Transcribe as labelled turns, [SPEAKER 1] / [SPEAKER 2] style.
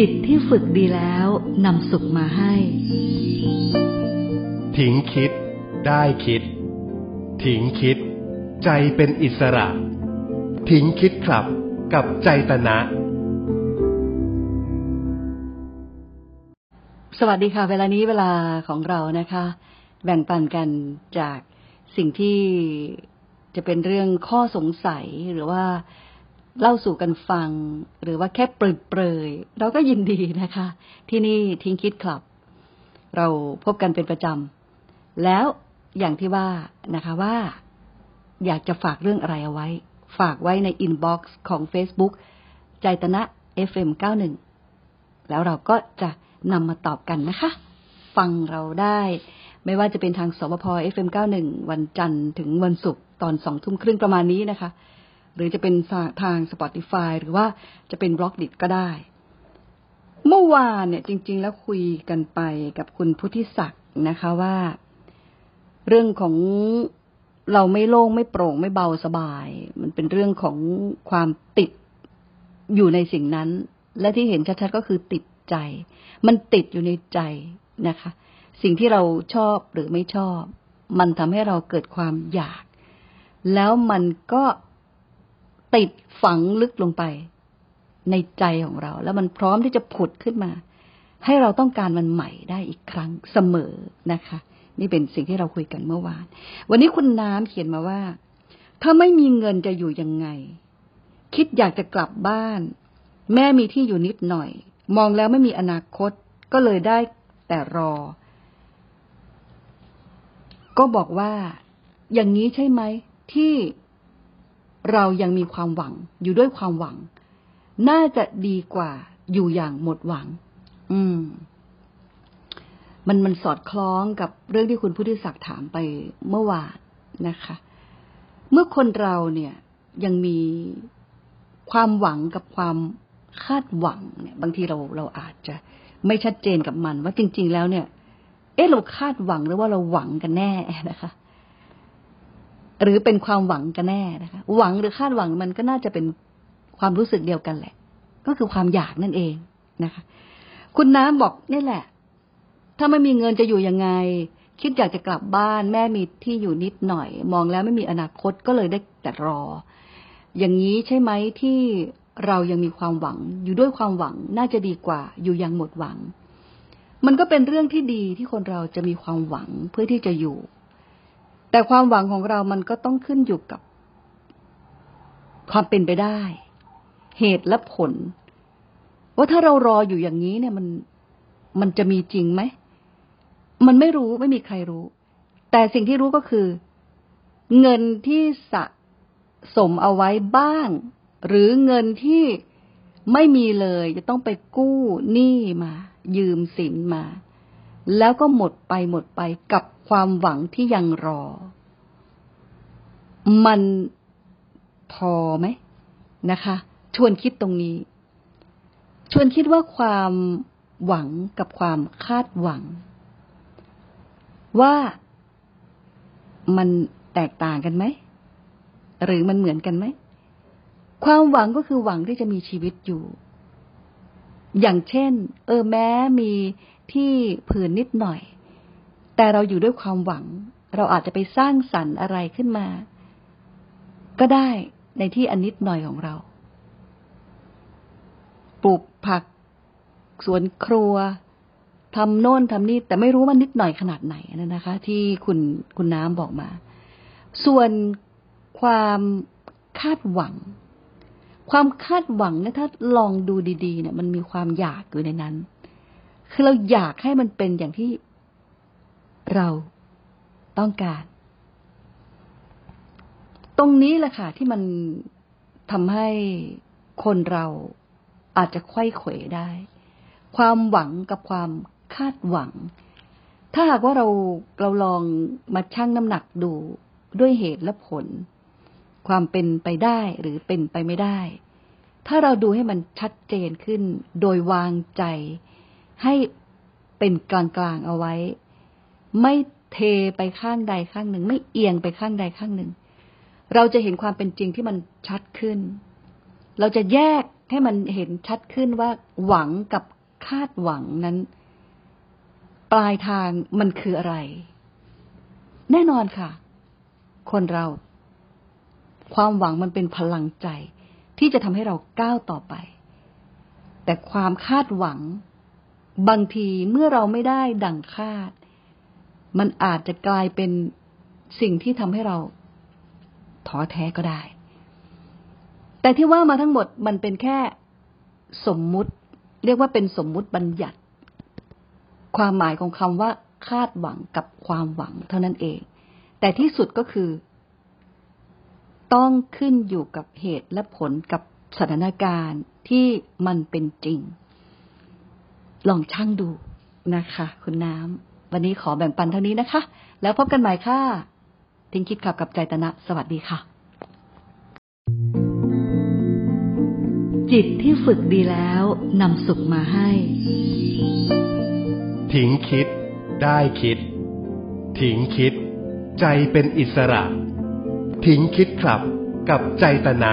[SPEAKER 1] จิตที่ฝึกดีแล้วนำสุขมาให้
[SPEAKER 2] ทิ้งคิด ได้คิด ทิ้งคิด ใจเป็นอิสระ ทิ้งคิดครับกับใจตนะ
[SPEAKER 1] สวัสดีค่ะ เวลานี้เวลาของเรานะคะ แบ่งปันกันจากสิ่งที่จะเป็นเรื่องข้อสงสัยหรือว่า เล่าสู่กันฟัง หรือว่าแค่เปรยๆเราก็ยินดีนะคะ ที่นี่ทิ้งคิดคลับ เราพบกันเป็นประจำแล้วอย่างที่ว่านะคะว่า อยากจะฝากเรื่องอะไรเอาไว้ ฝากไว้ในอินบ็อกซ์ของ Facebook ใจตนะ FM91 แล้วเราก็จะนำมาตอบกันนะคะ ฟังเราได้ ไม่ว่าจะเป็นทางสบพ FM91 วันจันทร์ถึงวันศุกร์ตอนสองทุ่มครึ่งประมาณนี้นะคะ หรือจะเป็นทาง Spotify หรือว่าจะเป็นบล็อกดิก็ได้ เมื่อวานเนี่ยจริง ๆ แล้วคุยกันไปกับคุณพุทธิศักดิ์นะคะว่า เรื่องของเราไม่โล่งไม่โปร่งไม่เบาสบาย มันเป็นเรื่องของความติดอยู่ในสิ่งนั้น และที่เห็นชัดๆก็คือติดใจ มันติดอยู่ในใจนะคะ สิ่งที่เราชอบหรือไม่ชอบ มันทำให้เราเกิดความอยาก แล้วมันก็ ติดฝังลึกลงไป ในใจของเรา แล้วมันพร้อมที่จะผุดขึ้นมา ให้เราต้องการมันใหม่ได้อีกครั้งเสมอนะคะ นี่เป็นสิ่งที่เราคุยกันเมื่อวาน วันนี้คุณน้ำเขียนมาว่า ถ้าไม่มีเงินจะอยู่ยังไง คิดอยากจะกลับบ้าน แม่มีที่อยู่นิดหน่อย มองแล้วไม่มีอนาคตก็เลยได้แต่รอ ก็บอกว่า อย่างนี้ใช่ไหมที่ เรายังมีความหวังอยู่ด้วยความหวัง น่าจะดีกว่าอยู่อย่างหมดหวัง อืม มันมันสอดคล้องกับเรื่องที่คุณพุทธิศักดิ์ถามไปเมื่อวานนะคะ เมื่อคนเราเนี่ย ยังมีความหวังกับความคาดหวังเนี่ย บางทีเราเราอาจจะไม่ชัดเจนกับมัน ว่าจริง ๆ แล้วเนี่ย เอ๊ะเราคาดหวังหรือว่าเราหวังกันแน่นะคะ หรือเป็นความหวังกันแน่นะคะ หวังหรือคาดหวังมันก็น่าจะเป็นความรู้สึกเดียวกันแหละ ก็คือความอยากนั่นเองนะคะ คุณน้ำบอกนี่แหละ ถ้าไม่มีเงินจะอยู่ยังไง คิดอยากจะกลับบ้าน แม่มีที่อยู่นิดหน่อย มองแล้วไม่มีอนาคตก็เลยได้แต่รอ อย่างนี้ใช่ไหมที่เรายังมีความหวัง อยู่ด้วยความหวังน่าจะดีกว่า อยู่ยังหมดหวัง มันก็เป็นเรื่องที่ดีที่คนเราจะมีความหวังเพื่อที่จะอยู่ แต่ความหวังของเรามันก็ต้องขึ้นอยู่กับ ความเป็นไปได้ เหตุและผล ว่าถ้าเรารออยู่อย่างนี้เนี่ยมันมันจะมีจริงไหม มันไม่รู้ไม่มีใครรู้ แต่สิ่งที่รู้ก็คือ เงินที่สะสมเอาไว้บ้าง หรือเงินที่ไม่มีเลย จะต้องไปกู้หนี้มา ยืมสินมา แล้วก็หมดไปหมดไปกับความหวังที่ยังรอ มันพอไหมนะคะ ชวนคิดตรงนี้ ชวนคิดว่าความหวังกับความคาดหวัง ว่ามันแตกต่างกันไหม หรือมันเหมือนกันไหม ความหวังก็คือหวังที่จะมีชีวิตอยู่ อย่างเช่น เออแม้มี ที่ผืนนิดหน่อย แต่เราอยู่ด้วยความหวัง เราอาจจะไปสร้างสรรค์อะไรขึ้นมา ก็ได้ในที่อันนิดหน่อยของเรา ปลูกผัก สวนครัวทำโน่นทำนี่แต่ไม่รู้ว่านิดหน่อยขนาดไหนนะคะ ที่คุณคุณน้ำบอกมา ส่วนความคาดหวัง ความคาดหวังเนี่ยถ้าลองดูดี ๆ เนี่ย มันมีความอยากอยู่ในนั้น คือเราอยากให้มันเป็นอย่างที่เราต้องการ ตรงนี้แหละค่ะที่มันทำให้คนเราอาจจะไขว้เขวได้ ความหวังกับความคาดหวัง ถ้าหากว่าเราเราลองมาชั่งน้ำหนักดูด้วยเหตุและผล ความเป็นไปได้หรือเป็นไปไม่ได้ ถ้าเราดูให้มันชัดเจนขึ้น โดยวางใจ ให้เป็นกลางๆเอาไว้ ไม่เทไปข้างใดข้างหนึ่ง ไม่เอียงไปข้างใดข้างหนึ่ง เราจะเห็นความเป็นจริงที่มันชัดขึ้น เราจะแยกให้มันเห็นชัดขึ้นว่าหวังกับคาดหวังนั้น ปลายทางมันคืออะไร แน่นอนค่ะ คนเรา ความหวังมันเป็นพลังใจ ที่จะทำให้เราก้าวต่อไป แต่ความคาดหวัง บางทีเมื่อเราไม่ได้ดังคาด มันอาจจะกลายเป็นสิ่งที่ทำให้เราท้อแท้ก็ได้ แต่ที่ว่ามาทั้งหมดมันเป็นแค่สมมุติ เรียกว่าเป็นสมมุติบัญญัติ ความหมายของคำว่า คาดหวังกับความหวังเท่านั้นเอง แต่ที่สุดก็คือ ต้องขึ้นอยู่กับเหตุและผลกับสถานการณ์ที่มันเป็นจริง ลองช่างดูนะคะ คุณน้ำ วันนี้ขอแบ่งปันเท่านี้นะคะ แล้วพบกันใหม่ค่ะ ทิ้งคิดขับกับใจตนะ สวัสดีค่ะ จิตที่ฝึกดีแล้วนำสุขมาให้
[SPEAKER 2] ทิ้งคิด ได้คิด ทิ้งคิด ใจเป็นอิสระ ทิ้งคิดครับกับใจตนะ